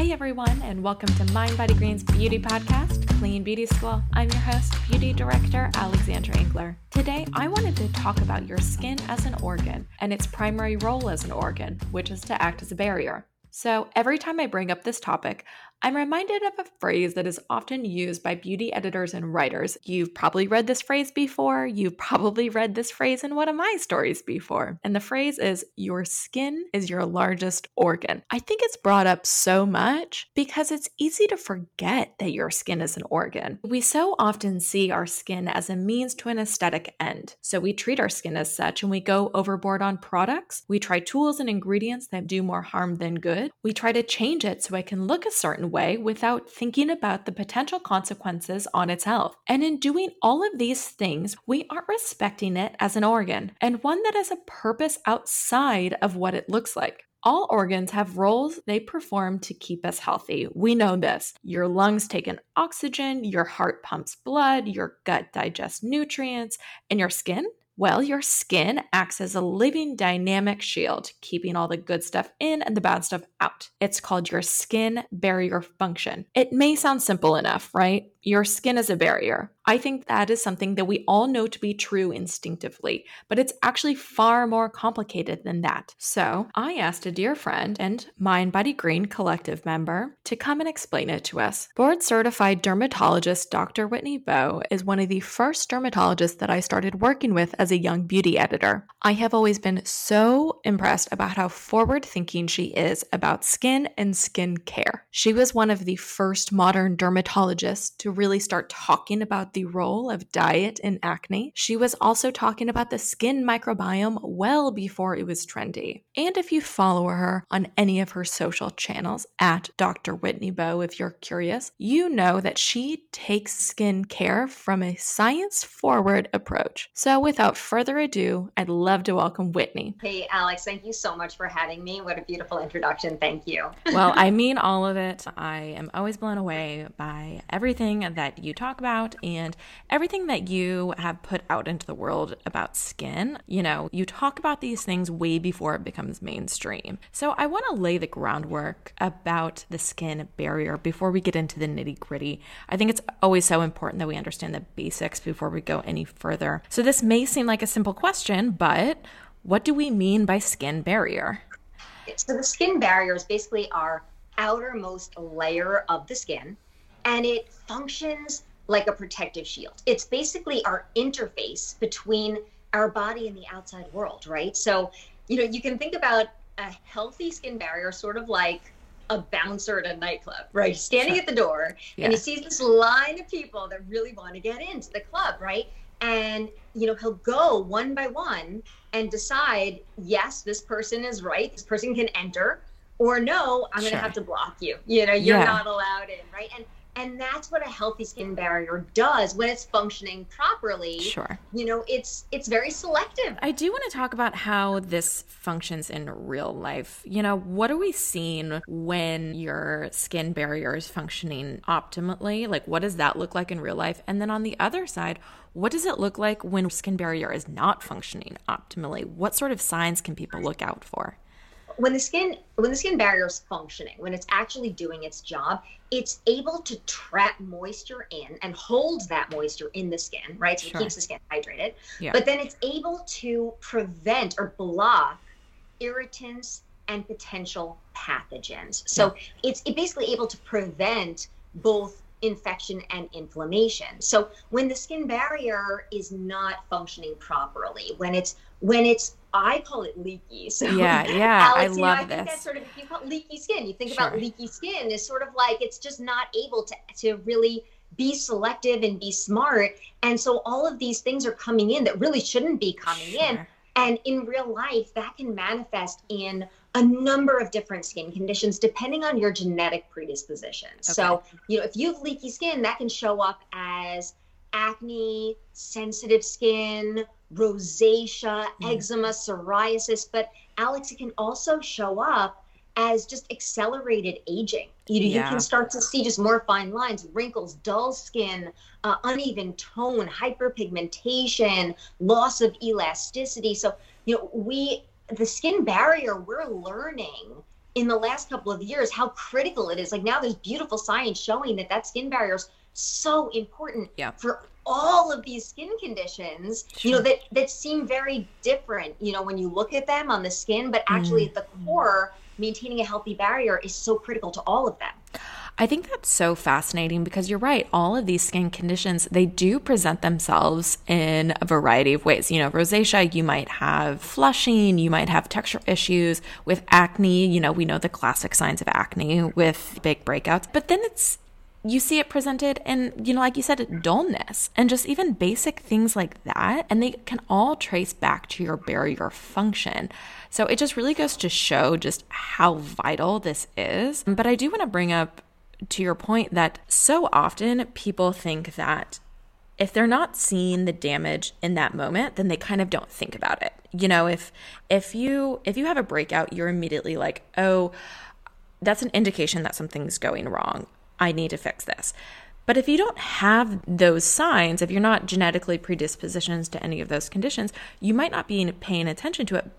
Hey everyone, and welcome to Mind Body Green's beauty podcast, Clean Beauty School. I'm your host, beauty director Alexandra Engler. Today, I wanted to talk about your skin as an organ and its primary role as an organ, which is to act as a barrier. So, every time I bring up this topic, I'm reminded of a phrase that is often used by beauty editors and writers. You've probably read this phrase before. You've probably read this phrase in one of my stories before. And the phrase is, Your skin is your largest organ. I think it's brought up so much because it's easy to forget that your skin is an organ. We so often see our skin as a means to an aesthetic end. So we treat our skin as such and we go overboard on products. We try tools and ingredients that do more harm than good. We try to change it so it can look a certain way without thinking about the potential consequences on its health. And in doing all of these things, we aren't respecting it as an organ and one that has a purpose outside of what it looks like. All organs have roles they perform to keep us healthy. We know this. Your lungs take in oxygen, your heart pumps blood, your gut digests nutrients, and your skin well, your skin acts as a living dynamic shield, keeping all the good stuff in and the bad stuff out. It's called your skin barrier function. It may sound simple enough, right? Your skin is a barrier. I think that is something that we all know to be true instinctively, but it's actually far more complicated than that. So I asked a dear friend and Mind Body Green collective member to come and explain it to us. Board certified dermatologist Dr. Whitney Bowe is one of the first dermatologists that I started working with as a young beauty editor. I have always been so impressed about how forward thinking she is about skin and skin care. She was one of the first modern dermatologists to really start talking about the role of diet in acne. She was also talking about the skin microbiome well before it was trendy. And if you follow her on any of her social channels, at Dr. Whitney Bowe, if you're curious, you know that she takes skin care from a science forward approach. So without further ado, I'd love to welcome Whitney. Hey, Alex, thank you so much for having me. What a beautiful introduction. Thank you. well, I mean all of it. I am always blown away by everything that you talk about and everything that you have put out into the world about skin. You know, you talk about these things way before it becomes mainstream. So I want to lay the groundwork about the skin barrier before we get into the nitty gritty. I think it's always so important that we understand the basics before we go any further. So this may seem like a simple question, but what do we mean by skin barrier? So the skin barrier is basically our outermost layer of the skin and it functions like a protective shield. It's basically our interface between our body and the outside world, right? So, you know, you can think about a healthy skin barrier sort of like a bouncer at a nightclub, right? Standing at the door yeah. and he sees this line of people that really want to get into the club, right? And you know, he'll go one by one and decide, yes, this person is right, this person can enter, or no, I'm sure. gonna have to block you. You know, you're yeah. not allowed in, right? And and that's what a healthy skin barrier does when it's functioning properly. Sure. You know it's it's very selective. I do want to talk about how this functions in real life. You know what are we seeing when your skin barrier is functioning optimally? Like what does that look like in real life? And then on the other side what does it look like when skin barrier is not functioning optimally? What sort of signs can people look out for when the skin when the skin barrier is functioning when it's actually doing its job it's able to trap moisture in and holds that moisture in the skin right so sure. it keeps the skin hydrated yeah. but then it's able to prevent or block irritants and potential pathogens so yeah. it's basically able to prevent both infection and inflammation. So when the skin barrier is not functioning properly, when it's when it's I call it leaky. So yeah, yeah, Alex, I love know, I this. Think that's sort of if you call it leaky skin, you think sure. about leaky skin is sort of like it's just not able to to really be selective and be smart. And so all of these things are coming in that really shouldn't be coming sure. in. And in real life, that can manifest in a number of different skin conditions depending on your genetic predisposition. Okay. So, you know, if you have leaky skin, that can show up as acne, sensitive skin, rosacea, mm. eczema, psoriasis. But Alex, it can also show up as just accelerated aging. You, yeah. you can start to see just more fine lines, wrinkles, dull skin, uh, uneven tone, hyperpigmentation, loss of elasticity. So, you know, we, the skin barrier, we're learning in the last couple of years how critical it is. Like now there's beautiful science showing that that skin barrier is so important yeah. for all of these skin conditions sure. you know that that seem very different you know when you look at them on the skin but actually mm. at the core maintaining a healthy barrier is so critical to all of them I think that's so fascinating because you're right. All of these skin conditions, they do present themselves in a variety of ways. You know, rosacea, you might have flushing, you might have texture issues with acne. You know, we know the classic signs of acne with big breakouts, but then it's you see it presented in, you know, like you said, dullness and just even basic things like that. And they can all trace back to your barrier function. So it just really goes to show just how vital this is. But I do want to bring up to your point that so often people think that if they're not seeing the damage in that moment then they kind of don't think about it you know if if you if you have a breakout you're immediately like oh that's an indication that something's going wrong I need to fix this. But if you don't have those signs, if you're not genetically predispositioned to any of those conditions, you might not be paying attention to it.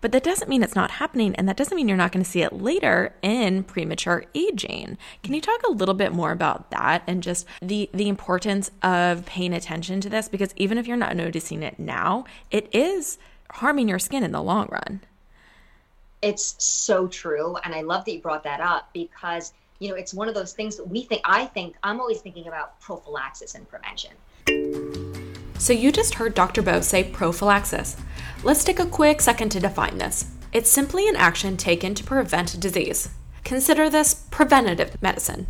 But that doesn't mean it's not happening, and that doesn't mean you're not going to see it later in premature aging. Can you talk a little bit more about that and just the the importance of paying attention to this? Because even if you're not noticing it now, it is harming your skin in the long run. It's so true, and I love that you brought that up because you know, it's one of those things that we think, I think, I'm always thinking about prophylaxis and prevention. So you just heard Dr. Bowe say prophylaxis. Let's take a quick second to define this. It's simply an action taken to prevent disease. Consider this preventative medicine.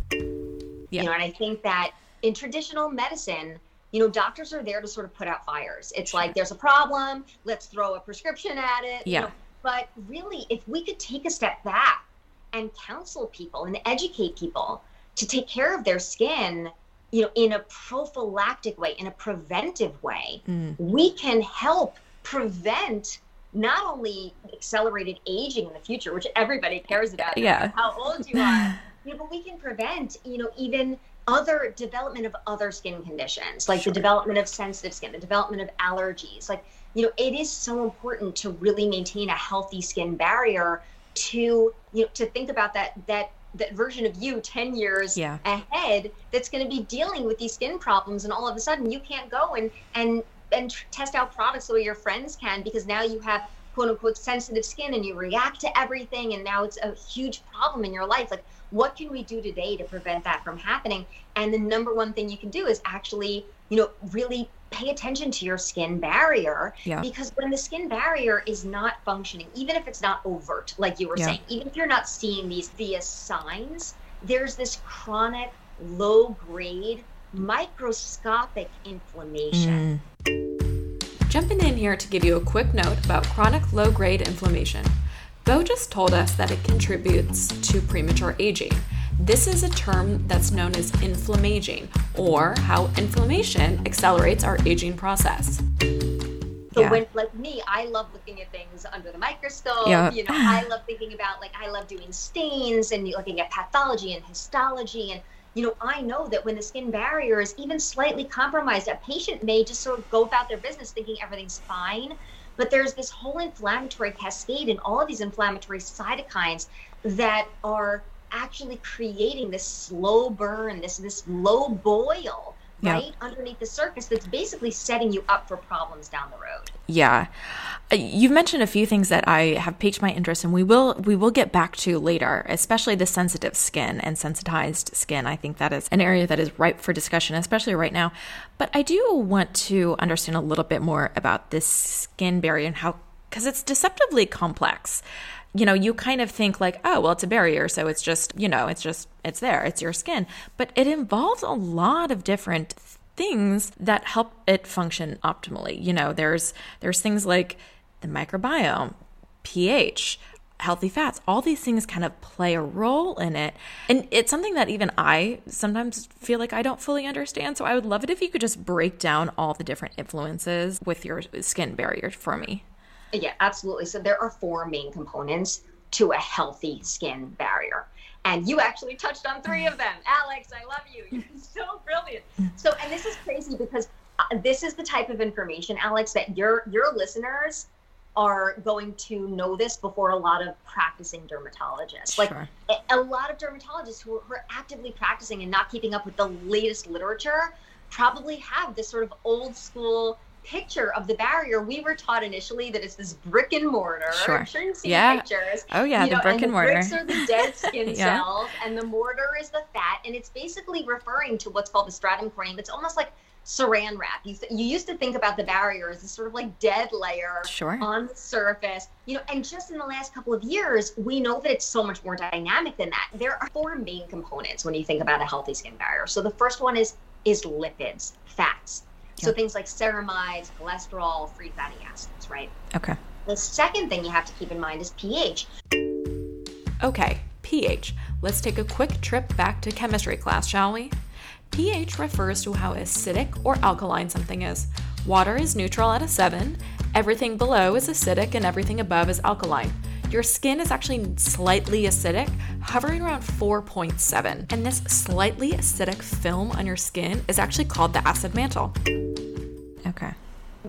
Yeah. You know, and I think that in traditional medicine, you know, doctors are there to sort of put out fires. It's like there's a problem, let's throw a prescription at it. Yeah. You know, but really, if we could take a step back and counsel people and educate people to take care of their skin you know in a prophylactic way in a preventive way mm. we can help prevent not only accelerated aging in the future which everybody cares about yeah how old you are you know, but we can prevent you know even other development of other skin conditions like sure. the development of sensitive skin the development of allergies like you know it is so important to really maintain a healthy skin barrier to you know to think about that that that version of you 10 years yeah. ahead that's going to be dealing with these skin problems and all of a sudden you can't go and and and test out products the way your friends can because now you have quote unquote sensitive skin and you react to everything and now it's a huge problem in your life like what can we do today to prevent that from happening and the number one thing you can do is actually you know really pay attention to your skin barrier yeah. because when the skin barrier is not functioning even if it's not overt like you were yeah. saying even if you're not seeing these via signs there's this chronic low grade microscopic inflammation mm. jumping in here to give you a quick note about chronic low grade inflammation Bowe just told us that it contributes to premature aging this is a term that's known as inflammaging, or how inflammation accelerates our aging process. So yeah. when like me, I love looking at things under the microscope. Yeah. You know, I love thinking about like I love doing stains and looking at pathology and histology and you know, I know that when the skin barrier is even slightly compromised, a patient may just sort of go about their business thinking everything's fine. But there's this whole inflammatory cascade and all of these inflammatory cytokines that are actually creating this slow burn, this this low boil right? Underneath the surface that's basically setting you up for problems down the road. Yeah. Uh, you've mentioned a few things that i have piqued my interest and we will we will get back to later especially the sensitive skin and sensitized skin. I think that is an area that is ripe for discussion especially right now. But i do want to understand a little bit more about this skin barrier and how because it's deceptively complex you know, you kind of think like, oh, well, it's a barrier. So it's just, you know, it's just, it's there, it's your skin. But it involves a lot of different things that help it function optimally. You know, there's, there's things like the microbiome, pH, healthy fats, all these things kind of play a role in it. And it's something that even I sometimes feel like I don't fully understand. So I would love it if you could just break down all the different influences with your skin barrier for me. Yeah, absolutely. So there are four main components to a healthy skin barrier. And you actually touched on three of them. Alex, I love you. You're so brilliant. So, and this is crazy because uh, this is the type of information, Alex, that your your listeners are going to know this before a lot of practicing dermatologists. Like Sure. a- a lot of dermatologists who are, who are actively practicing and not keeping up with the latest literature probably have this sort of old school picture of the barrier. We were taught initially that it's this brick and mortar. Sure. I'm sure you've seen Yeah. pictures. Oh yeah, You the know, brick and, the mortar. bricks are the dead skin Yeah. cells, and the mortar is the fat, and it's basically referring to what's called the stratum corneum. It's almost like saran wrap. You, you used to think about the barrier as this sort of like dead layer Sure. on the surface, you know, and just in the last couple of years, we know that it's so much more dynamic than that. There are four main components when you think about a healthy skin barrier. So the first one is is lipids, fats. So things like ceramides, cholesterol, free fatty acids, right? Okay. The second thing you have to keep in mind is pH. Okay, pH. Let's take a quick trip back to chemistry class, shall we? pH refers to how acidic or alkaline something is. Water is neutral at a 7, everything below is acidic, and everything above is alkaline. Your skin is actually slightly acidic, hovering around 4.7. And this slightly acidic film on your skin is actually called the acid mantle. Okay.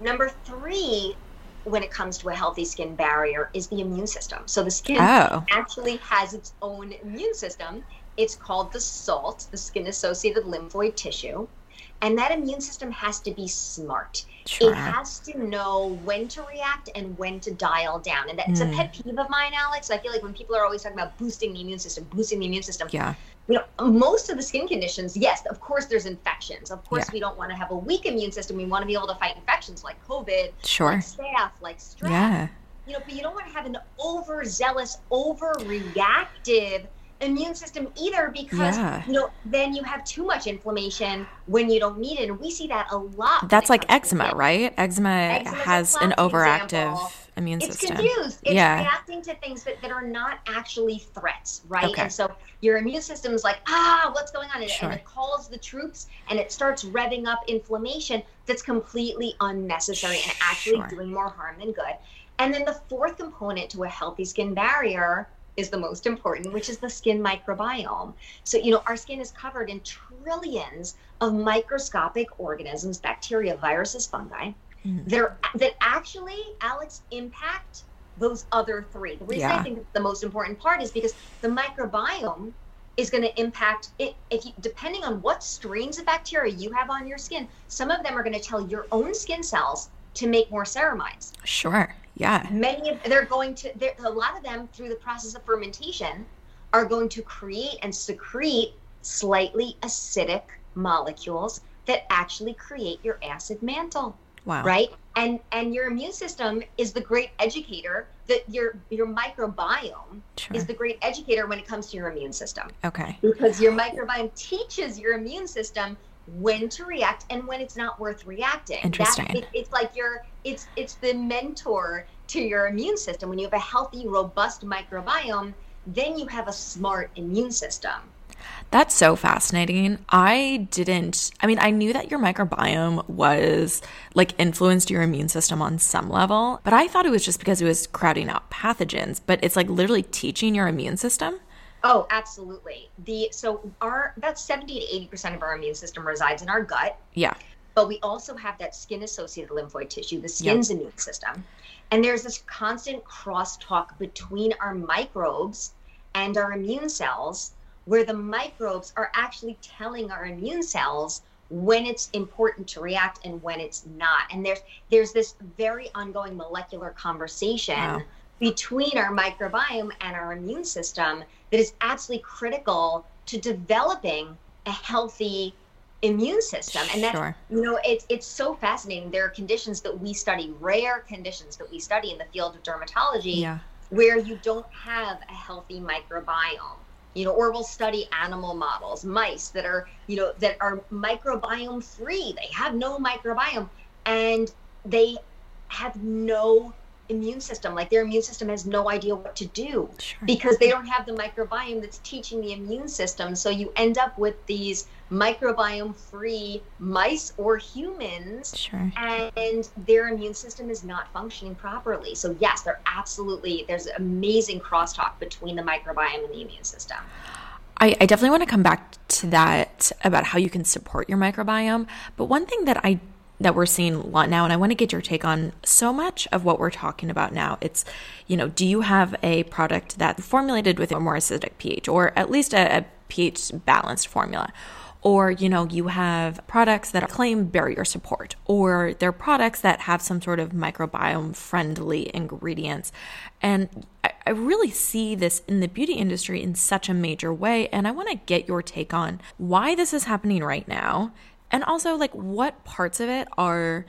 Number three, when it comes to a healthy skin barrier, is the immune system. So the skin Oh. actually has its own immune system. It's called the SALT, the skin associated lymphoid tissue. And that immune system has to be smart. Sure. It has to know when to react and when to dial down. And that's Mm. a pet peeve of mine, Alex. I feel like when people are always talking about boosting the immune system, boosting the immune system, Yeah. you know, most of the skin conditions, yes, of course there's infections. Of course Yeah. we don't want to have a weak immune system. We want to be able to fight infections like COVID, Sure. like staph, like strep. Yeah. You know, but you don't want to have an overzealous, overreactive immune system either because Yeah. you know then you have too much inflammation when you don't need it and we see that a lot That's like eczema, right? Eczema Eczema's has an overactive example. immune it's system. It's confused. It's Yeah. reacting to things that, that are not actually threats, right? Okay. And so your immune system is like, ah, what's going on? And, Sure. and it calls the troops and it starts revving up inflammation that's completely unnecessary and actually Sure. doing more harm than good. And then the fourth component to a healthy skin barrier is the most important, which is the skin microbiome. So, you know, our skin is covered in trillions of microscopic organisms, bacteria, viruses, fungi, Mhm. they're, that actually, Alex, impact those other three. The reason Yeah. I think the most important part is because the microbiome is going to impact it if you, depending on what strains of bacteria you have on your skin some of them are going to tell your own skin cells to make more ceramides Sure. Yeah. many of they're going to they're, a lot of them through the process of fermentation are going to create and secrete slightly acidic molecules that actually create your acid mantle Wow. right and and your immune system is the great educator that your your microbiome Sure. is the great educator when it comes to your immune system okay. because your microbiome teaches your immune system when to react and when it's not worth reacting. That- Interesting. it, it's like your it's it's the mentor to your immune system. When you have a healthy, robust microbiome, then you have a smart immune system. That's so fascinating. I didn't, I mean, I knew that your microbiome was like influenced your immune system on some level, but I thought it was just because it was crowding out pathogens, but it's like literally teaching your immune system. Oh, absolutely. The so our about 70 to 80% of our immune system resides in our gut. Yeah. but we also have that skin associated lymphoid tissue, the skin's immune system. And there's this constant crosstalk between our microbes and our immune cells, where the microbes are actually telling our immune cells when it's important to react and when it's not. And there's there's this very ongoing molecular conversation Wow. Between our microbiome and our immune system that is absolutely critical to developing a healthy immune system. And that's Sure. you know, it's it's so fascinating. There are conditions that we study, rare conditions that we study in the field of dermatology, Yeah. where you don't have a healthy microbiome. You know, or we'll study animal models, mice that are, you know, that are microbiome free. They have no microbiome and they have no immune system. Like their immune system has no idea what to do Sure. because they don't have the microbiome that's teaching the immune system. So you end up with these microbiome free mice or humans Sure. and their immune system is not functioning properly. So yes, they're absolutely there's amazing crosstalk between the microbiome and the immune system. I, I definitely want to come back to that about how you can support your microbiome. But one thing that I that we're seeing a lot now and I want to get your take on so much of what we're talking about now. It's, you know, do you have a product that's formulated with a more acidic pH or at least a, a pH balanced formula? or you know you have products that claim barrier support or they're products that have some sort of microbiome friendly ingredients and I really see this in the beauty industry in such a major way and i want to get your take on why this is happening right now and also like what parts of it are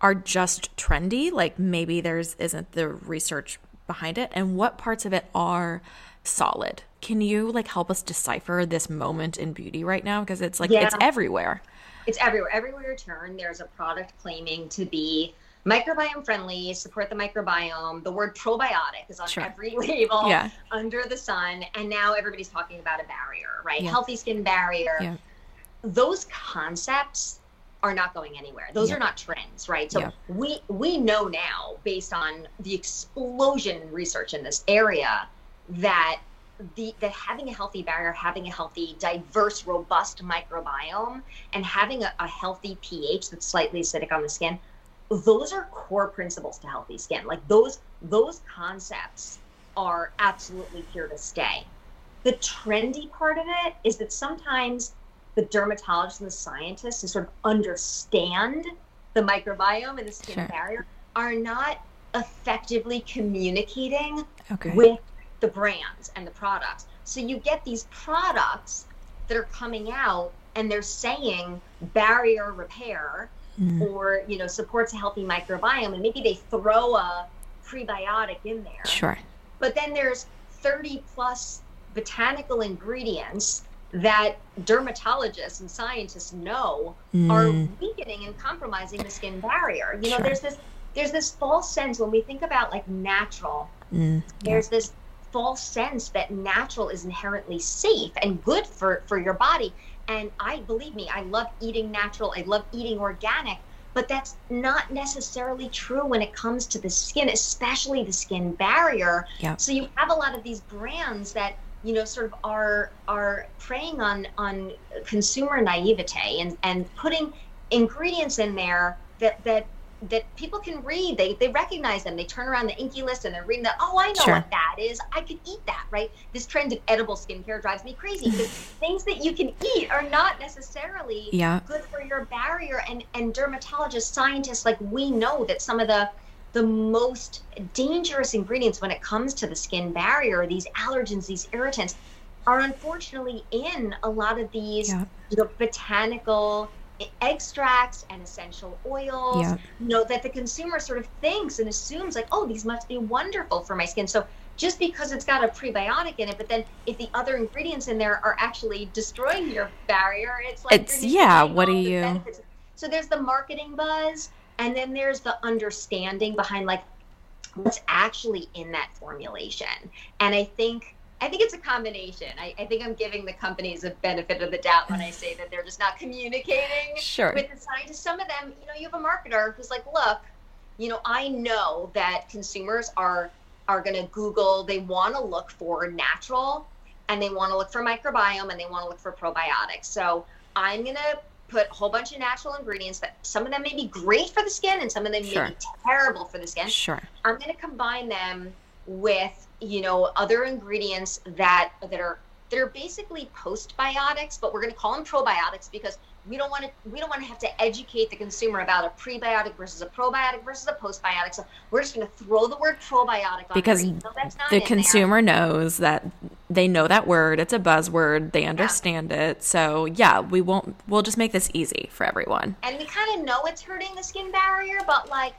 are just trendy like maybe there's isn't the research behind it and what parts of it are solid can you like help us decipher this moment in beauty right now? Because it's like yeah. it's everywhere. It's everywhere. Everywhere you turn, there's a product claiming to be microbiome friendly, support the microbiome. The word probiotic is on sure. every label yeah. under the sun. And now everybody's talking about a barrier, right? Yeah. Healthy skin barrier. Yeah. Those concepts are not going anywhere. Those are not trends, right? So we we know now based on the explosion in research in this area that the that having a healthy barrier, having a healthy, diverse, robust microbiome, and having a, a, healthy pH that's slightly acidic on the skin, those are core principles to healthy skin. Like those those concepts are absolutely here to stay. The trendy part of it is that sometimes the dermatologists and the scientists to sort of understand the microbiome and the skin sure. barrier are not effectively communicating okay. with the brands and the products. So you get these products that are coming out and they're saying barrier repair mm. or you know supports a healthy microbiome and maybe they throw a prebiotic in there. Sure. But then there's 30 plus botanical ingredients that dermatologists and scientists know mm. are weakening and compromising the skin barrier. You know, there's this there's this false sense when we think about like natural. Mm. There's yeah. this false sense that natural is inherently safe and good for for your body and i believe me i love eating natural i love eating organic but that's not necessarily true when it comes to the skin especially the skin barrier yeah. so you have a lot of these brands that you know sort of are are preying on on consumer naivete and and putting ingredients in there that that that people can read. They they recognize them. They turn around the INCI list and they're reading that. Oh, I know sure. what that is. I could eat that, right? This trend of edible skincare drives me crazy because things that you can eat are not necessarily yeah. good for your barrier. And and dermatologists, scientists, like we know that some of the the most dangerous ingredients when it comes to the skin barrier, these allergens, these irritants, are unfortunately in a lot of these yeah. you know, botanical extracts and essential oils yeah. you know that the consumer sort of thinks and assumes like oh these must be wonderful for my skin so just because it's got a prebiotic in it but then if the other ingredients in there are actually destroying your barrier it's like it's yeah what do you benefits. so there's the marketing buzz and then there's the understanding behind like what's actually in that formulation and i think I think it's a combination. I, I, think I'm giving the companies a benefit of the doubt when I say that they're just not communicating sure. with the scientists. Some of them, you know, you have a marketer who's like, look, you know, I know that consumers are are going to Google. They want to look for natural, and they want to look for microbiome, and they want to look for probiotics. So I'm going to put a whole bunch of natural ingredients that some of them may be great for the skin, and some of them sure. may be terrible for the skin. Sure. I'm going to combine them with you know other ingredients that that are that are basically postbiotics but we're going to call them probiotics because we don't want to we don't want to have to educate the consumer about a prebiotic versus a probiotic versus a postbiotic so we're just going to throw the word probiotic on because the consumer there. knows that they know that word it's a buzzword they understand yeah. it so yeah we won't we'll just make this easy for everyone and we kind of know it's hurting the skin barrier but like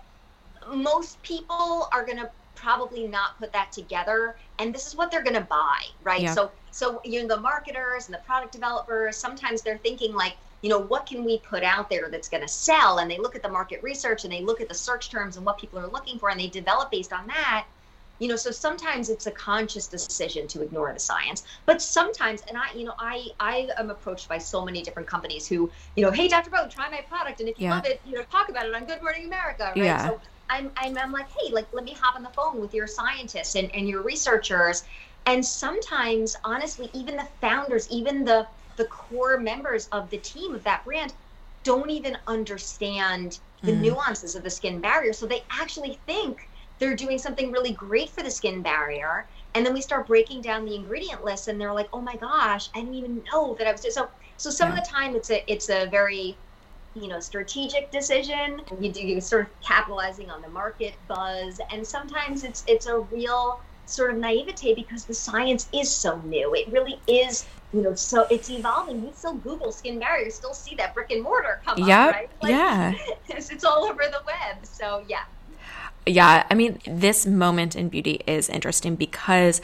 most people are going to probably not put that together and this is what they're going to buy right yeah. so so you know the marketers and the product developers sometimes they're thinking like you know what can we put out there that's going to sell and they look at the market research and they look at the search terms and what people are looking for and they develop based on that you know so sometimes it's a conscious decision to ignore the science but sometimes and i you know i i am approached by so many different companies who you know hey dr Bowe, try my product and if you yeah. love it you know talk about it on good morning america right yeah. so I'm, I'm, I'm like, hey, like, let me hop on the phone with your scientists and, and your researchers. And sometimes, honestly, even the founders, even the, the core members of the team of that brand don't even understand the mm. nuances of the skin barrier. So they actually think they're doing something really great for the skin barrier. And then we start breaking down the ingredient list and they're like, oh my gosh, I didn't even know that I was so so some yeah. of the time it's a it's a very you know strategic decision you do you sort of capitalizing on the market buzz and sometimes it's it's a real sort of naivete because the science is so new it really is you know so it's evolving you still google skin barrier you still see that brick and mortar come yep. up right like, yeah it's, it's all over the web so yeah yeah i mean this moment in beauty is interesting because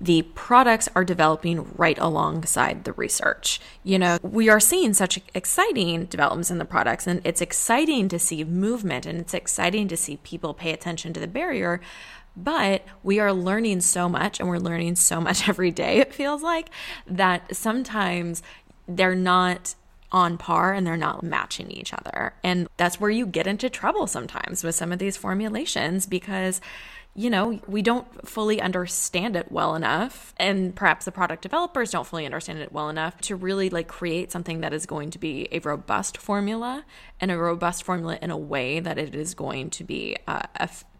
the products are developing right alongside the research. You know, we are seeing such exciting developments in the products, and it's exciting to see movement and it's exciting to see people pay attention to the barrier. But we are learning so much, and we're learning so much every day, it feels like, that sometimes they're not on par and they're not matching each other. And that's where you get into trouble sometimes with some of these formulations because you know, we don't fully understand it well enough. And perhaps the product developers don't fully understand it well enough to really like create something that is going to be a robust formula and a robust formula in a way that it is going to be uh,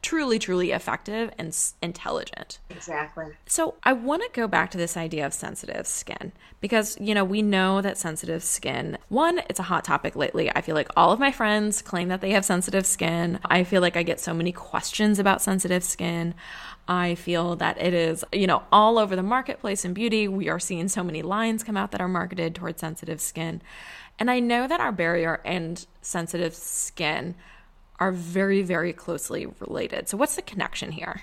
truly, truly effective and s- intelligent. Exactly. So I want to go back to this idea of sensitive skin because, you know, we know that sensitive skin, one, it's a hot topic lately. I feel like all of my friends claim that they have sensitive skin. I feel like I get so many questions about sensitive skin. I feel that it is, you know, all over the marketplace in beauty. We are seeing so many lines come out that are marketed towards sensitive skin. And I know that our barrier and sensitive skin are very, very closely related. So, what's the connection here?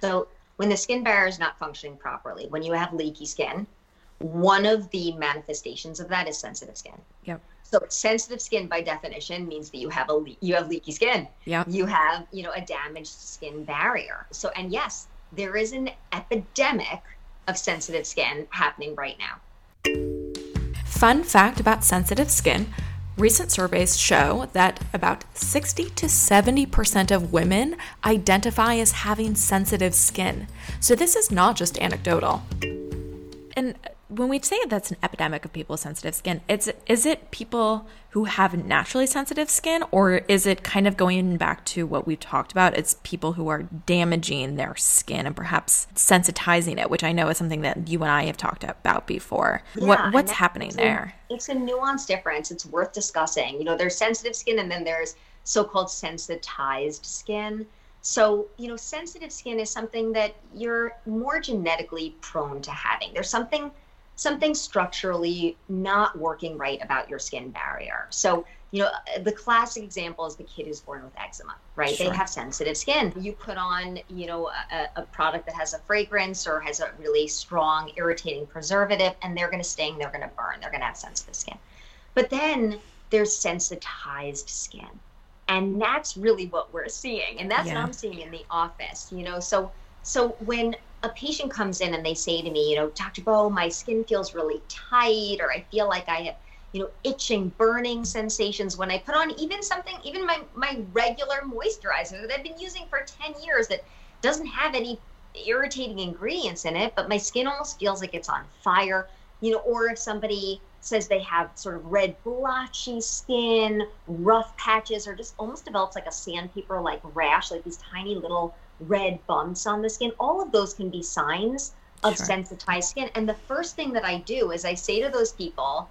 So, when the skin barrier is not functioning properly, when you have leaky skin, one of the manifestations of that is sensitive skin. Yep. So sensitive skin by definition means that you have a le- you have leaky skin. Yeah. You have, you know, a damaged skin barrier. So and yes, there is an epidemic of sensitive skin happening right now. Fun fact about sensitive skin Recent surveys show that about 60 to 70% of women identify as having sensitive skin. So this is not just anecdotal. And when we say that's an epidemic of people with sensitive skin, it's is it people who have naturally sensitive skin, or is it kind of going back to what we've talked about? It's people who are damaging their skin and perhaps sensitizing it, which I know is something that you and I have talked about before. Yeah, what what's happening there? It's a nuanced difference. It's worth discussing. You know, there's sensitive skin, and then there's so-called sensitized skin. So, you know, sensitive skin is something that you're more genetically prone to having. There's something something structurally not working right about your skin barrier. So, you know, the classic example is the kid who's born with eczema, right? Sure. They have sensitive skin. You put on, you know, a, a, product that has a fragrance or has a really strong, irritating preservative, and they're going to sting, they're going to burn, they're going to have sensitive skin. But then there's sensitized skin. And that's really what we're seeing. And that's yeah. what I'm seeing in the office, you know. So so when a patient comes in and they say to me, you know, Dr. Bowe, my skin feels really tight, or I feel like I have, you know, itching, burning sensations when I put on even something, even my, my regular moisturizer that I've been using for 10 years that doesn't have any irritating ingredients in it, but my skin almost feels like it's on fire, you know, or if somebody says they have sort of red blotchy skin, rough patches, or just almost develops like a sandpaper like rash, like these tiny little red bumps on the skin, all of those can be signs of sure. sensitized skin. And the first thing that I do is I say to those people,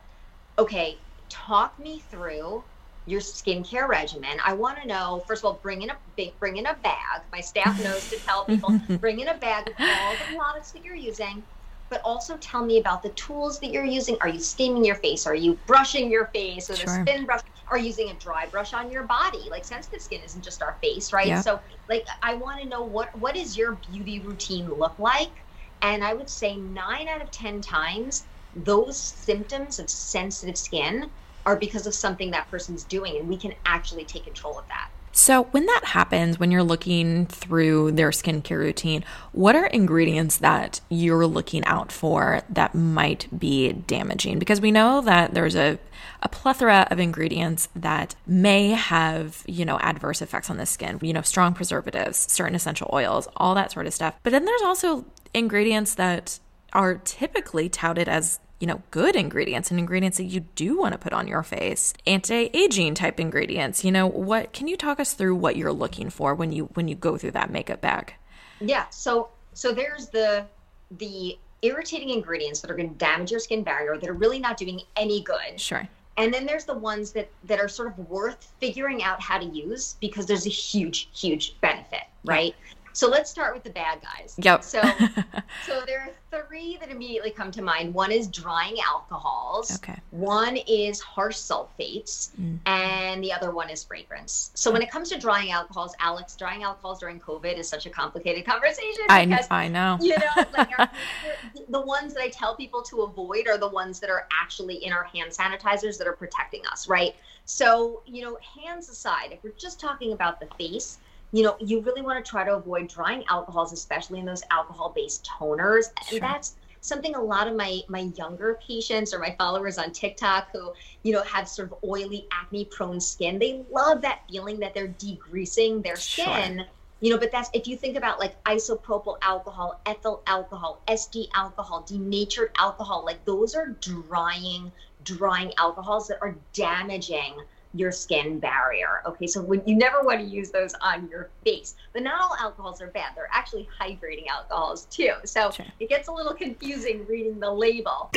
okay, talk me through your skincare regimen. I want to know, first of all, bring in a bring in a bag. My staff knows to tell people, bring in a bag of all the products that you're using, but also tell me about the tools that you're using. Are you steaming your face? Are you brushing your face with sure. a spin brush? are using a dry brush on your body. Like sensitive skin isn't just our face, right? Yeah. So like I want to know what what does your beauty routine look like? And I would say 9 out of 10 times those symptoms of sensitive skin are because of something that person's doing and we can actually take control of that. So, when that happens, when you're looking through their skincare routine, what are ingredients that you're looking out for that might be damaging? Because we know that there's a, a plethora of ingredients that may have, you know, adverse effects on the skin, you know, strong preservatives, certain essential oils, all that sort of stuff. But then there's also ingredients that are typically touted as you know, good ingredients and ingredients that you do want to put on your face. Anti-aging type ingredients. You know, what can you talk us through what you're looking for when you when you go through that makeup bag? Yeah. So so there's the the irritating ingredients that are going to damage your skin barrier that are really not doing any good. Sure. And then there's the ones that that are sort of worth figuring out how to use because there's a huge huge benefit, right? Yeah. So let's start with the bad guys. Yep. So, so there are three that immediately come to mind. One is drying alcohols. Okay. One is harsh sulfates, mm. and the other one is fragrance. So when it comes to drying alcohols, Alex, drying alcohols during COVID is such a complicated conversation. Because, I, I know. You know, like our, the ones that I tell people to avoid are the ones that are actually in our hand sanitizers that are protecting us, right? So you know, hands aside, if we're just talking about the face you know, you really want to try to avoid drying alcohols, especially in those alcohol-based toners. Sure. And that's something a lot of my my younger patients or my followers on TikTok who, you know, have sort of oily, acne-prone skin, they love that feeling that they're degreasing their skin. Sure. You know, but that's if you think about like isopropyl alcohol, ethyl alcohol, SD alcohol, denatured alcohol, like those are drying, drying alcohols that are damaging your skin barrier. Okay, so when you never want to use those on your face, but not all alcohols are bad. They're actually hydrating alcohols too. So sure. it gets a little confusing reading the label.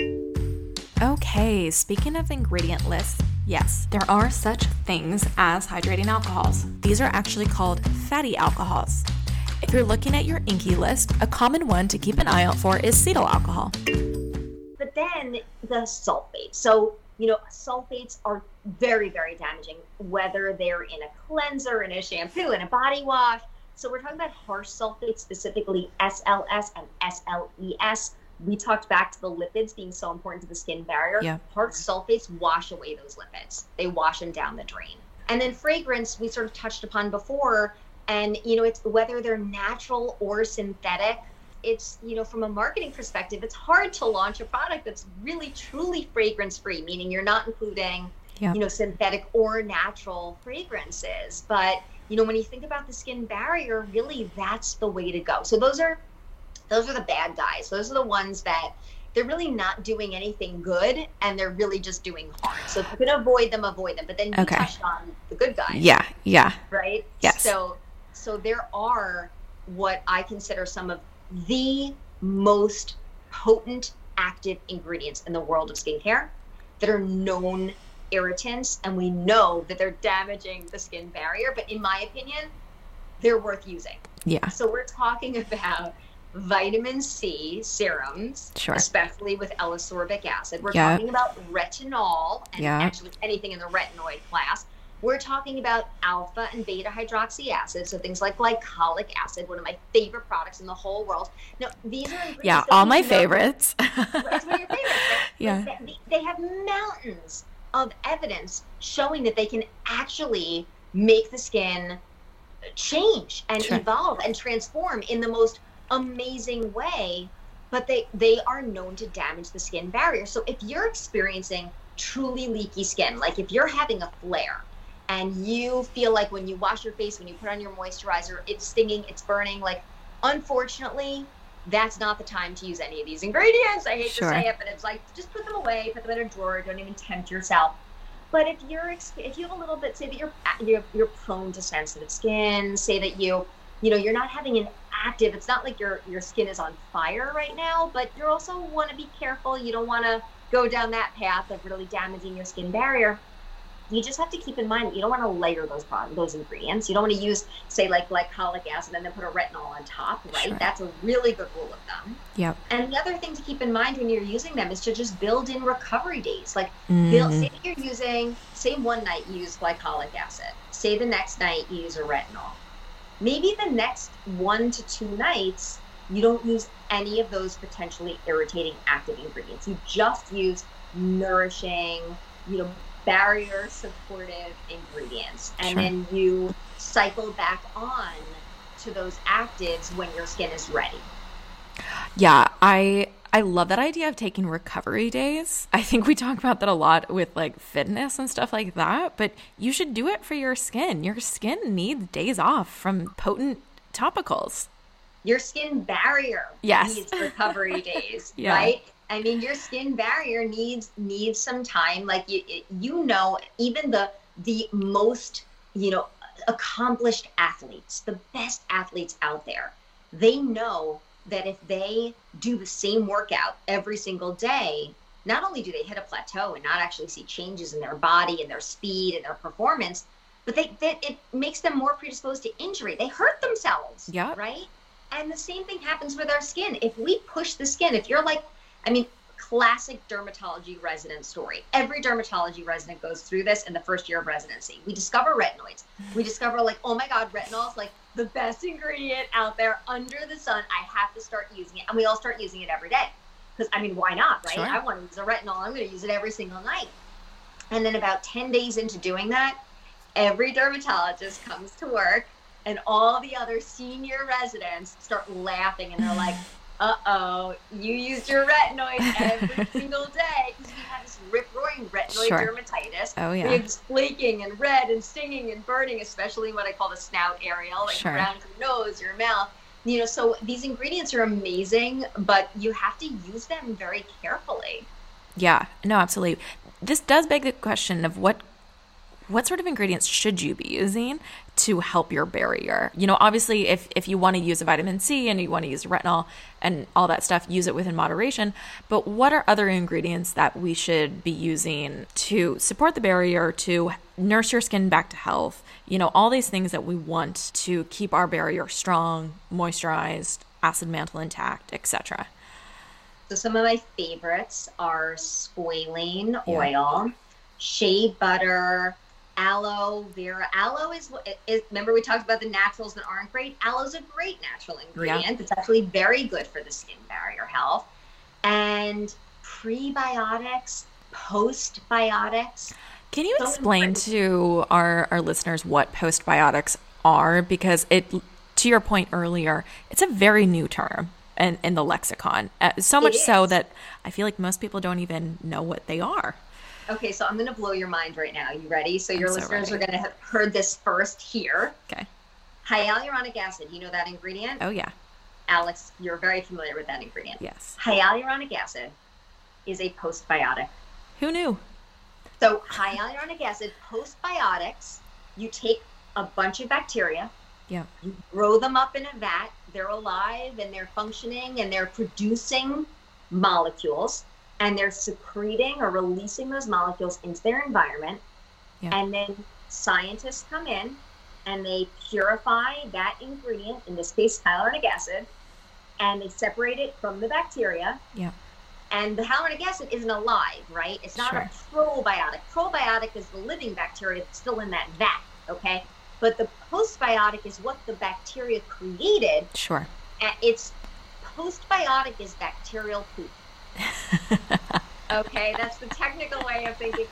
Okay, speaking of ingredient lists, yes, there are such things as hydrating alcohols. These are actually called fatty alcohols. If you're looking at your INCI list, a common one to keep an eye out for is cetyl alcohol. But then the sulfate. So you know, sulfates are very, very damaging, whether they're in a cleanser, in a shampoo, in a body wash. So we're talking about harsh sulfates, specifically SLS and SLES. We talked back to the lipids being so important to the skin barrier. Yeah. Harsh sulfates wash away those lipids. They wash them down the drain. And then fragrance, we sort of touched upon before. And, you know, it's whether they're natural or synthetic, it's you know from a marketing perspective it's hard to launch a product that's really truly fragrance free meaning you're not including yeah. you know synthetic or natural fragrances. But you know when you think about the skin barrier really that's the way to go. So those are those are the bad guys. Those are the ones that they're really not doing anything good and they're really just doing harm. So if you can avoid them avoid them. But then you okay. touched on the good guys. Yeah yeah. Right? Yes. So so there are what i consider some of the most potent active ingredients in the world of skincare that are known irritants and we know that they're damaging the skin barrier but in my opinion they're worth using yeah so we're talking about vitamin c serums sure. especially with L-ascorbic acid we're yep. talking about retinol and yep. actually anything in the retinoid class we're talking about alpha and beta hydroxy acid, so things like glycolic acid, one of my favorite products in the whole world. Now, these are yeah, all my favorites. one of your favorites. Right? Yeah, they, they have mountains of evidence showing that they can actually make the skin change and sure. evolve and transform in the most amazing way but they they are known to damage the skin barrier so if you're experiencing truly leaky skin like if you're having a flare and you feel like when you wash your face, when you put on your moisturizer, it's stinging, it's burning. Like, unfortunately, that's not the time to use any of these ingredients. I hate sure. to say it, but it's like just put them away, put them in a drawer. Don't even tempt yourself. But if you're if you have a little bit, say that you're you're, you're prone to sensitive skin, say that you you know you're not having an active. It's not like your your skin is on fire right now, but you also want to be careful. You don't want to go down that path of really damaging your skin barrier you just have to keep in mind that you don't want to layer those those ingredients. You don't want to use, say, like glycolic acid and then put a retinol on top, right? Sure. That's a really good rule of thumb. Yep. And the other thing to keep in mind when you're using them is to just build in recovery days. Like, mm. build, say that you're using, say, one night you use glycolic acid. Say the next night you use a retinol. Maybe the next one to two nights you don't use any of those potentially irritating active ingredients. You just use nourishing, you know, barrier supportive ingredients and sure. then you cycle back on to those actives when your skin is ready yeah i i love that idea of taking recovery days i think we talk about that a lot with like fitness and stuff like that but you should do it for your skin your skin needs days off from potent topicals your skin barrier yes. needs recovery days, yeah. right? I mean, your skin barrier needs needs some time. Like you, you know, even the the most you know accomplished athletes, the best athletes out there, they know that if they do the same workout every single day, not only do they hit a plateau and not actually see changes in their body and their speed and their performance, but they that it makes them more predisposed to injury. They hurt themselves. Yeah. Right. And the same thing happens with our skin. If we push the skin, if you're like, I mean, classic dermatology resident story. Every dermatology resident goes through this in the first year of residency. We discover retinoids. We discover like, oh my God, retinol is like the best ingredient out there under the sun. I have to start using it. And we all start using it every day. Because I mean, why not, right? Sure. I want to use a retinol. I'm going to use it every single night. And then about 10 days into doing that, every dermatologist comes to work and all the other senior residents start laughing and they're like, uh oh, you used your retinoid every single day because we have this rip roaring retinoid sure. dermatitis. Oh, yeah. It's flaking and red and stinging and burning, especially in what I call the snout area, like sure. around your nose, your mouth. You know, so these ingredients are amazing, but you have to use them very carefully. Yeah, no, absolutely. This does beg the question of what what sort of ingredients should you be using to help your barrier? You know, obviously, if, if you want to use a vitamin C and you want to use retinol and all that stuff, use it within moderation. But what are other ingredients that we should be using to support the barrier, to nurse your skin back to health? You know, all these things that we want to keep our barrier strong, moisturized, acid mantle intact, etc. So some of my favorites are squalane yeah. oil, shea butter, aloe vera. Aloe is, is, remember we talked about the naturals that aren't great. Aloe is a great natural ingredient. Yeah. It's actually very good for the skin barrier health. And prebiotics, postbiotics. Can you so explain important. to our, our listeners what postbiotics are? Because it, to your point earlier, it's a very new term in, in the lexicon. Uh, so much so that I feel like most people don't even know what they are. Okay, so I'm going to blow your mind right now. You ready? So your listeners are going to have heard this first here. Okay. Hyaluronic acid. You know that ingredient? Oh yeah. Alex, you're very familiar with that ingredient. Yes. Hyaluronic acid is a postbiotic. Who knew? So hyaluronic acid postbiotics. You take a bunch of bacteria. Yeah. You grow them up in a vat. They're alive and they're functioning and they're producing molecules and they're secreting or releasing those molecules into their environment. Yeah. And then scientists come in and they purify that ingredient, in this case, hyaluronic acid, and they separate it from the bacteria. Yeah. And the hyaluronic acid isn't alive, right? It's not sure. a probiotic. Probiotic is the living bacteria that's still in that vat, okay? But the postbiotic is what the bacteria created. Sure. And it's postbiotic is bacterial poop. Okay, that's the technical way of thinking.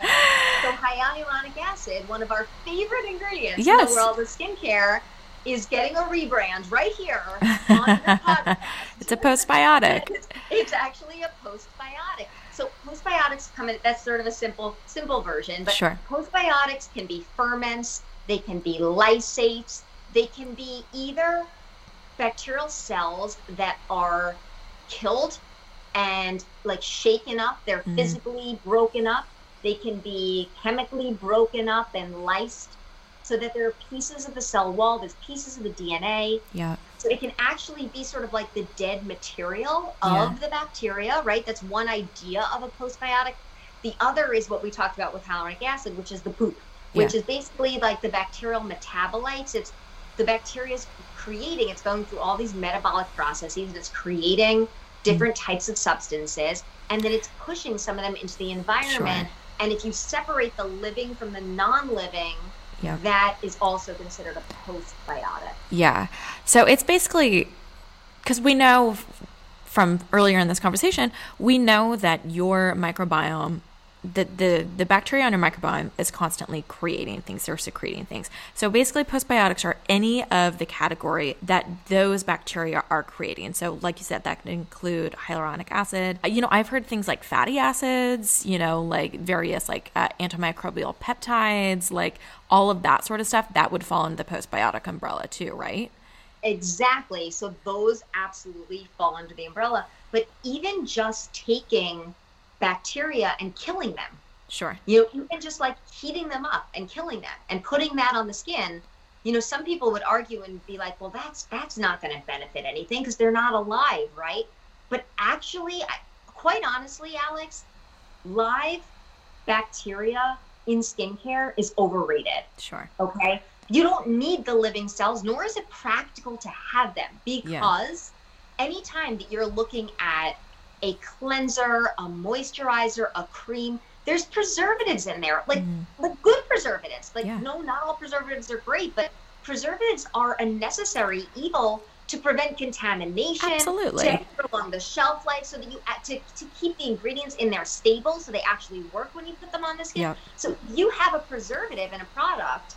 So hyaluronic acid, one of our favorite ingredients yes. in the world of skincare, is getting a rebrand right here on the podcast. it's a postbiotic. It's, it's actually a postbiotic. So postbiotics come in. That's sort of a simple, simple version. But sure. postbiotics can be ferments. They can be lysates. They can be either bacterial cells that are killed and like shaken up. They're mm-hmm. physically broken up. They can be chemically broken up and lysed so that there are pieces of the cell wall, there's pieces of the DNA. Yeah. So it can actually be sort of like the dead material of yeah. the bacteria, right? That's one idea of a postbiotic. The other is what we talked about with hyaluronic acid, which is the poop, which yeah. is basically like the bacterial metabolites. It's the bacteria is creating, it's going through all these metabolic processes, and it's creating different types of substances, and then it's pushing some of them into the environment. Sure. And if you separate the living from the non living, yeah. that is also considered a postbiotic. Yeah. So it's basically because we know from earlier in this conversation, we know that your microbiome the, the, the bacteria on your microbiome is constantly creating things, they're secreting things. So basically, postbiotics are any of the category that those bacteria are creating. So, like you said, that could include hyaluronic acid. You know, I've heard things like fatty acids, you know, like various like uh, antimicrobial peptides, like all of that sort of stuff that would fall under the postbiotic umbrella too, right? exactly. So those absolutely fall under the umbrella. But even just taking bacteria and killing them. Sure. You know, even just like heating them up and killing them and putting that on the skin. You know, some people would argue and be like, "Well, that's that's not going to benefit anything because they're not alive, right?" But actually, quite honestly, Alex, live bacteria in skincare is overrated. Sure. Okay. You don't need the living cells, nor is it practical to have them because yeah. anytime that you're looking at a cleanser, a moisturizer, a cream, there's preservatives in there, like mm. like good preservatives. Like yeah. no, not all preservatives are great, but preservatives are a necessary evil to prevent contamination, Absolutely. to prolong the shelf life, so that you to, to keep the ingredients in there stable, so they actually work when you put them on the skin. Yep. So you have a preservative in a product.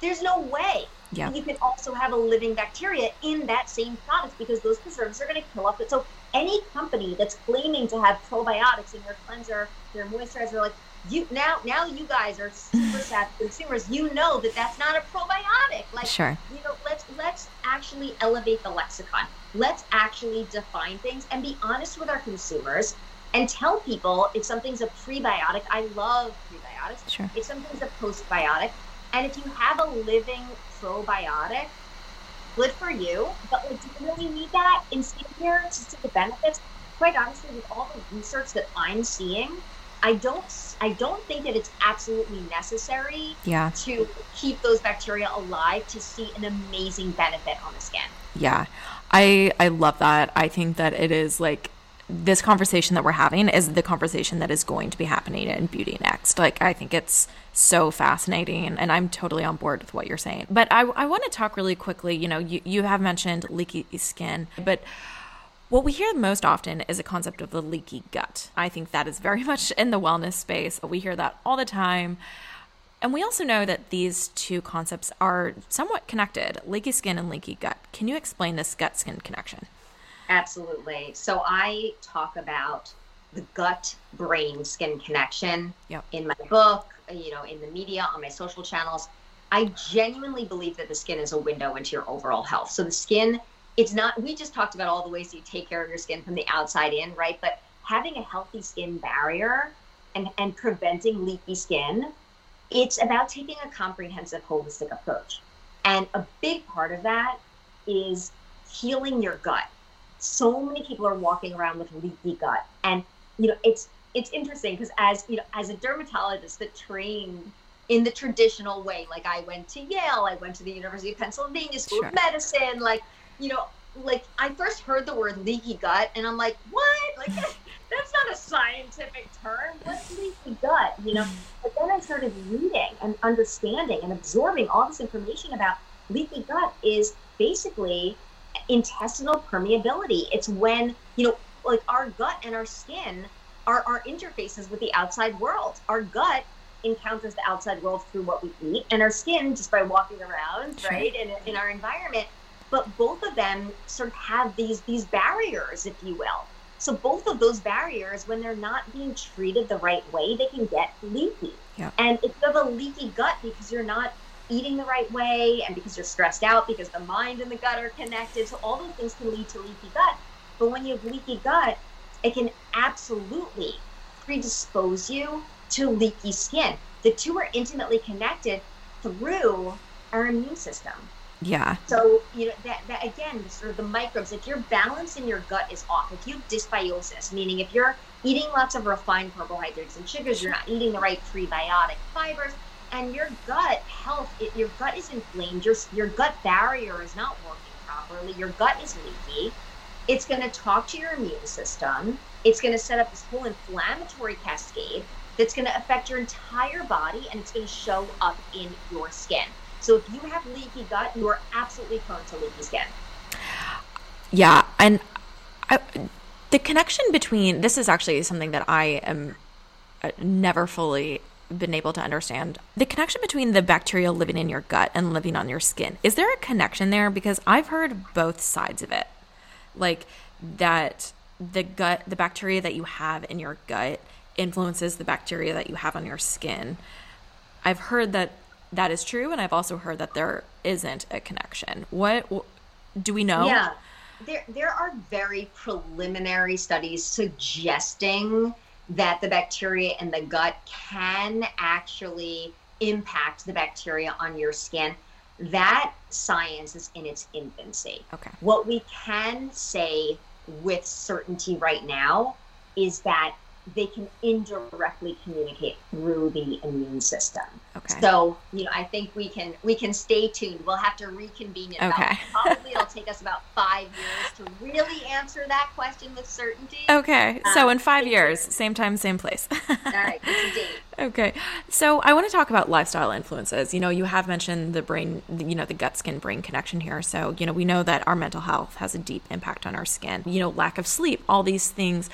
There's no way yep. you can also have a living bacteria in that same product because those preservatives are going to kill off it. So any company that's claiming to have probiotics in their cleanser, their moisturizer, like you now now you guys are super savvy consumers. You know that that's not a probiotic. Like sure. you know let's let's actually elevate the lexicon. Let's actually define things and be honest with our consumers and tell people if something's a prebiotic. I love prebiotics. Sure. if something's a postbiotic. And if you have a living probiotic good for you but like do you really need that in skincare to see the benefits quite honestly with all the research that i'm seeing I don't I don't think that it's absolutely necessary yeah. to keep those bacteria alive to see an amazing benefit on the skin. Yeah. I I love that. I think that it is like this conversation that we're having is the conversation that is going to be happening in beauty next. Like I think it's so fascinating and I'm totally on board with what you're saying. But I I want to talk really quickly, you know, you you have mentioned leaky skin, but what we hear most often is a concept of the leaky gut. I think that is very much in the wellness space. We hear that all the time. And we also know that these two concepts are somewhat connected leaky skin and leaky gut. Can you explain this gut skin connection? Absolutely. So I talk about the gut brain skin connection yep. in my book, you know, in the media, on my social channels. I genuinely believe that the skin is a window into your overall health. So the skin it's not we just talked about all the ways you take care of your skin from the outside in right but having a healthy skin barrier and and preventing leaky skin it's about taking a comprehensive holistic approach and a big part of that is healing your gut so many people are walking around with leaky gut and you know it's it's interesting because as you know as a dermatologist that trained in the traditional way like i went to yale i went to the university of pennsylvania school sure. of medicine like you know, like I first heard the word leaky gut and I'm like, what? Like that's not a scientific term. What's leaky gut? You know, mm-hmm. but then I started reading and understanding and absorbing all this information about leaky gut is basically intestinal permeability. It's when, you know, like our gut and our skin are our interfaces with the outside world. Our gut encounters the outside world through what we eat, and our skin just by walking around, sure. right, in, in our environment but both of them sort of have these these barriers, if you will. So both of those barriers, when they're not being treated the right way, they can get leaky. Yeah. And if you have a leaky gut because you're not eating the right way and because you're stressed out because the mind and the gut are connected, so all those things can lead to leaky gut. But when you have leaky gut, it can absolutely predispose you to leaky skin. The two are intimately connected through our immune system. Yeah. So, you know, that, that again, sort of the microbes, if your balance in your gut is off, if you have dysbiosis, meaning if you're eating lots of refined carbohydrates and sugars, you're not eating the right prebiotic fibers, and your gut health, it, your gut is inflamed, your, your gut barrier is not working properly, your gut is leaky, it's going to talk to your immune system. It's going to set up this whole inflammatory cascade that's going to affect your entire body and it's going to show up in your skin. So if you have leaky gut, you are absolutely prone to leaky skin. Yeah, and I, the connection between this is actually something that I am uh, never fully been able to understand the connection between the bacteria living in your gut and living on your skin. Is there a connection there? Because I've heard both sides of it, like that the gut, the bacteria that you have in your gut influences the bacteria that you have on your skin. I've heard that that is true and i've also heard that there isn't a connection what Do we know? Yeah. There, there are very preliminary studies suggesting that the bacteria in the gut can actually impact the bacteria on your skin. That science is in its infancy. Okay. What we can say with certainty right now is that they can indirectly communicate through the immune system. Okay. So, you know, I think we can we can stay tuned. We'll have to reconvene Okay. about, probably it'll take us about five years to really answer that question with certainty. Okay. So Um, in five years, same time, same place. All right, it's a date. Okay. So I want to talk about lifestyle influences. You know, you have mentioned the brain, you know, the gut skin brain connection here. So, you know, we know that our mental health has a deep impact on our skin. You know, lack of sleep, all these things.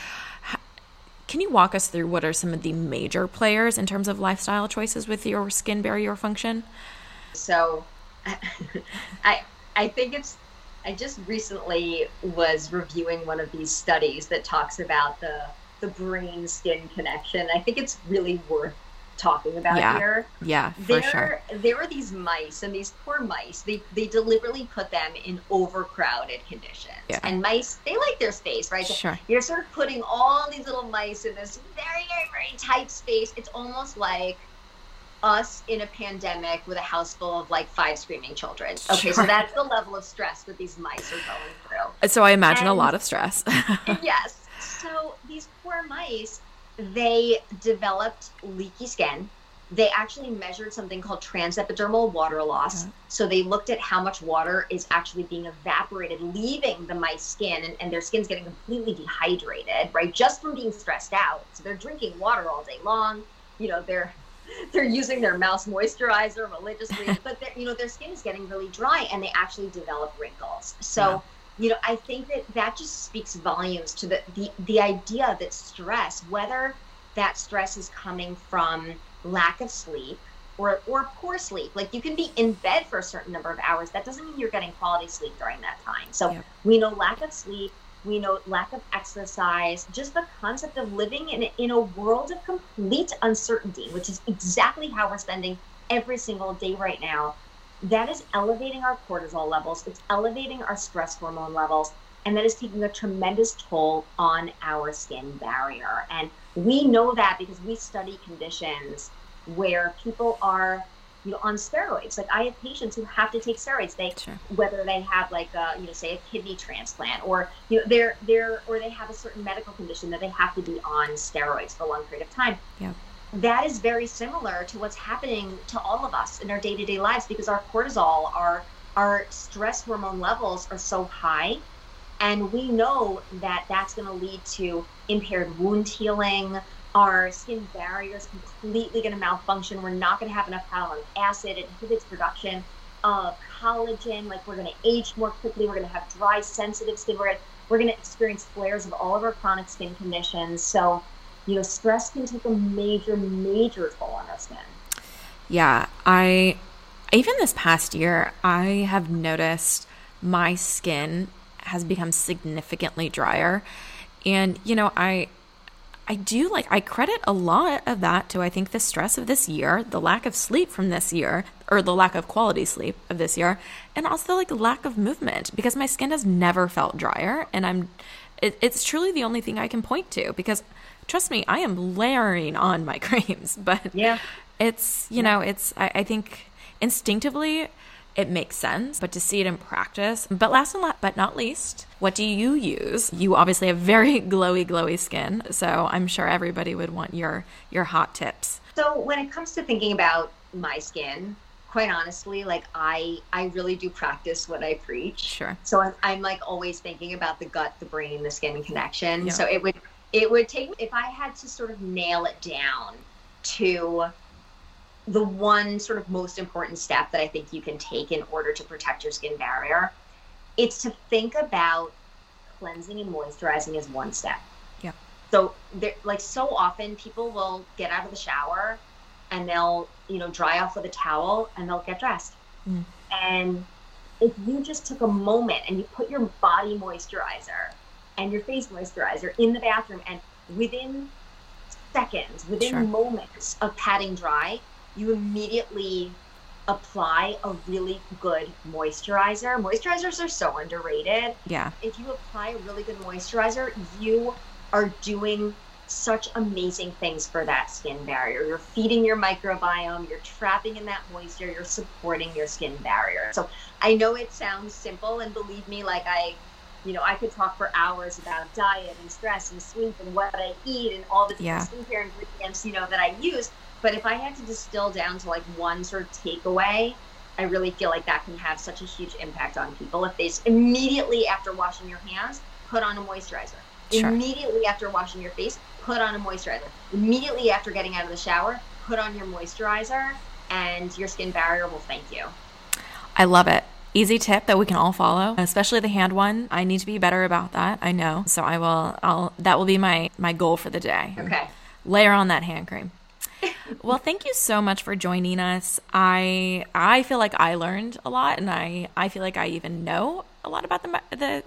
Can you walk us through what are some of the major players in terms of lifestyle choices with your skin barrier function? So, I I think it's. I just recently was reviewing one of these studies that talks about the the brain skin connection. I think it's really worth talking about Yeah. here. Yeah, for there, sure. there were these mice, and these poor mice. They they deliberately put them in overcrowded conditions. Yeah. And mice, they like their space, right? So Sure. You're sort of putting all these little mice in this very, very, very tight space. It's almost like us in a pandemic with a house full of like five screaming children. Okay, so that's the level of stress that these mice are going through. So I imagine a lot of stress. yes. So these poor mice, they developed leaky skin. They actually measured something called transepidermal water loss. Yeah. So they looked at how much water is actually being evaporated, leaving the mice skin, and, and their skin's getting completely dehydrated, right? Just from being stressed out. So they're drinking water all day long. You know, they're they're using their mouse moisturizer religiously, but you know their skin is getting really dry, and they actually develop wrinkles. So Yeah. You know i think that that just speaks volumes to the, the the idea that stress whether that stress is coming from lack of sleep or or poor sleep like you can be in bed for a certain number of hours that doesn't mean you're getting quality sleep during that time so Yep. we know lack of sleep we know lack of exercise just the concept of living in, in a world of complete uncertainty which is exactly how we're spending every single day right now that is elevating our cortisol levels, it's elevating our stress hormone levels, and that is taking a tremendous toll on our skin barrier. And we know that because we study conditions where people are you know on steroids like i have patients who have to take steroids they Sure. whether they have like a you know say a kidney transplant or you know they're they're or they have a certain medical condition that they have to be on steroids for a long period of time Yeah. That is very similar to what's happening to all of us in our day-to-day lives because our cortisol our our stress hormone levels are so high and we know that that's going to lead to impaired wound healing. Our skin barrier is completely going to malfunction. We're not going to have enough hyaluronic acid it inhibits production of collagen. Like we're going to age more quickly. We're going to have dry sensitive skin. We're going to experience flares of all of our chronic skin conditions. So you know stress can take a major major toll on our skin Yeah, I even this past year, I have noticed my skin has become significantly drier. And you know, I I do like I credit a lot of that to I think the stress of this year, the lack of sleep from this year, or the lack of quality sleep of this year, and also like lack of movement because my skin has never felt drier and I'm it, it's truly the only thing I can point to because trust me, I am layering on my creams, but Yeah. it's you know it's I, I think instinctively it makes sense but to see it in practice but last and but not least what do you use you obviously have very glowy glowy skin so i'm sure everybody would want your your hot tips So when it comes to thinking about my skin, quite honestly, like I I really do practice what I preach. sure So I'm, I'm like always thinking about the gut, the brain, the skin connection. Yeah. So it would it would take if I had to sort of nail it down to the one sort of most important step that I think you can take in order to protect your skin barrier, it's to think about cleansing and moisturizing as one step. Yeah. So there like so often people will get out of the shower and they'll, you know, dry off with a towel and they'll get dressed. Mm. And if you just took a moment and you put your body moisturizer and your face moisturizer in the bathroom and within seconds, within Sure. moments of patting dry, you immediately apply a really good moisturizer. Moisturizers are so underrated. Yeah. If you apply a really good moisturizer, you are doing such amazing things for that skin barrier. You're feeding your microbiome, you're trapping in that moisture, you're supporting your skin barrier. So I know it sounds simple, and believe me, like I, you know, I could talk for hours about diet and stress and sleep and what I eat and all the different Yeah. skincare ingredients, you know, that I use. But if I had to distill down to like one sort of takeaway, I really feel like that can have such a huge impact on people. If they immediately after washing your hands, put on a moisturizer. Sure. Immediately after washing your face, put on a moisturizer. Immediately after getting out of the shower, put on your moisturizer, and your skin barrier will thank you. I love it. Easy tip that we can all follow, especially the hand one. I need to be better about that. I know. So I will I'll that will be my my goal for the day. Okay. Layer on that hand cream. well, thank you so much for joining us. I I feel like I learned a lot and I I feel like I even know a lot about the the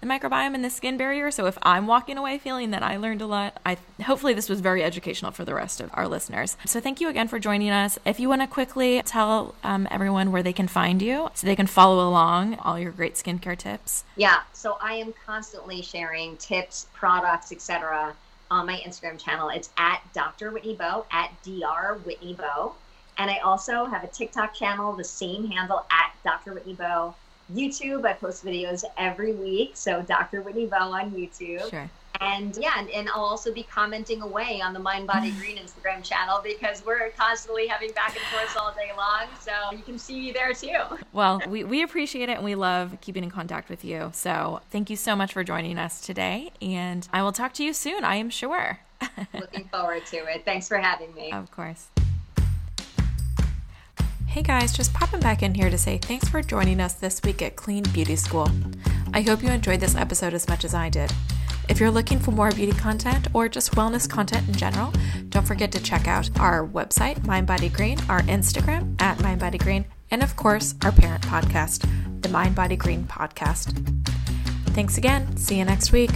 the microbiome and the skin barrier. So if I'm walking away feeling that I learned a lot, I hopefully this was very educational for the rest of our listeners. So thank you again for joining us. If you want to quickly tell um, everyone where they can find you, so they can follow along all your great skincare tips. Yeah. So I am constantly sharing tips, products, etc. on my Instagram channel. It's at Dr. Whitney Bowe at Dr. Whitney Bowe. And I also have a TikTok channel, the same handle at Dr. Whitney Bowe. YouTube, I post videos every week. So Dr. Whitney Bowe on YouTube. Sure. And yeah, and, and I'll also be commenting away on the Mind Body Green Instagram channel because we're constantly having back and forth all day long. So you can see me there too. Well, we, we appreciate it and we love keeping in contact with you. So thank you so much for joining us today. And I will talk to you soon, I am sure. Looking forward to it. Thanks for having me. Of course. Hey guys, just popping back in here to say thanks for joining us this week at Clean Beauty School. I hope you enjoyed this episode as much as I did. If you're looking for more beauty content or just wellness content in general, don't forget to check out our website, Mind Body Green, our Instagram at Mind Body Green, and of course, our parent podcast, the Mind Body Green Podcast. Thanks again. See you next week.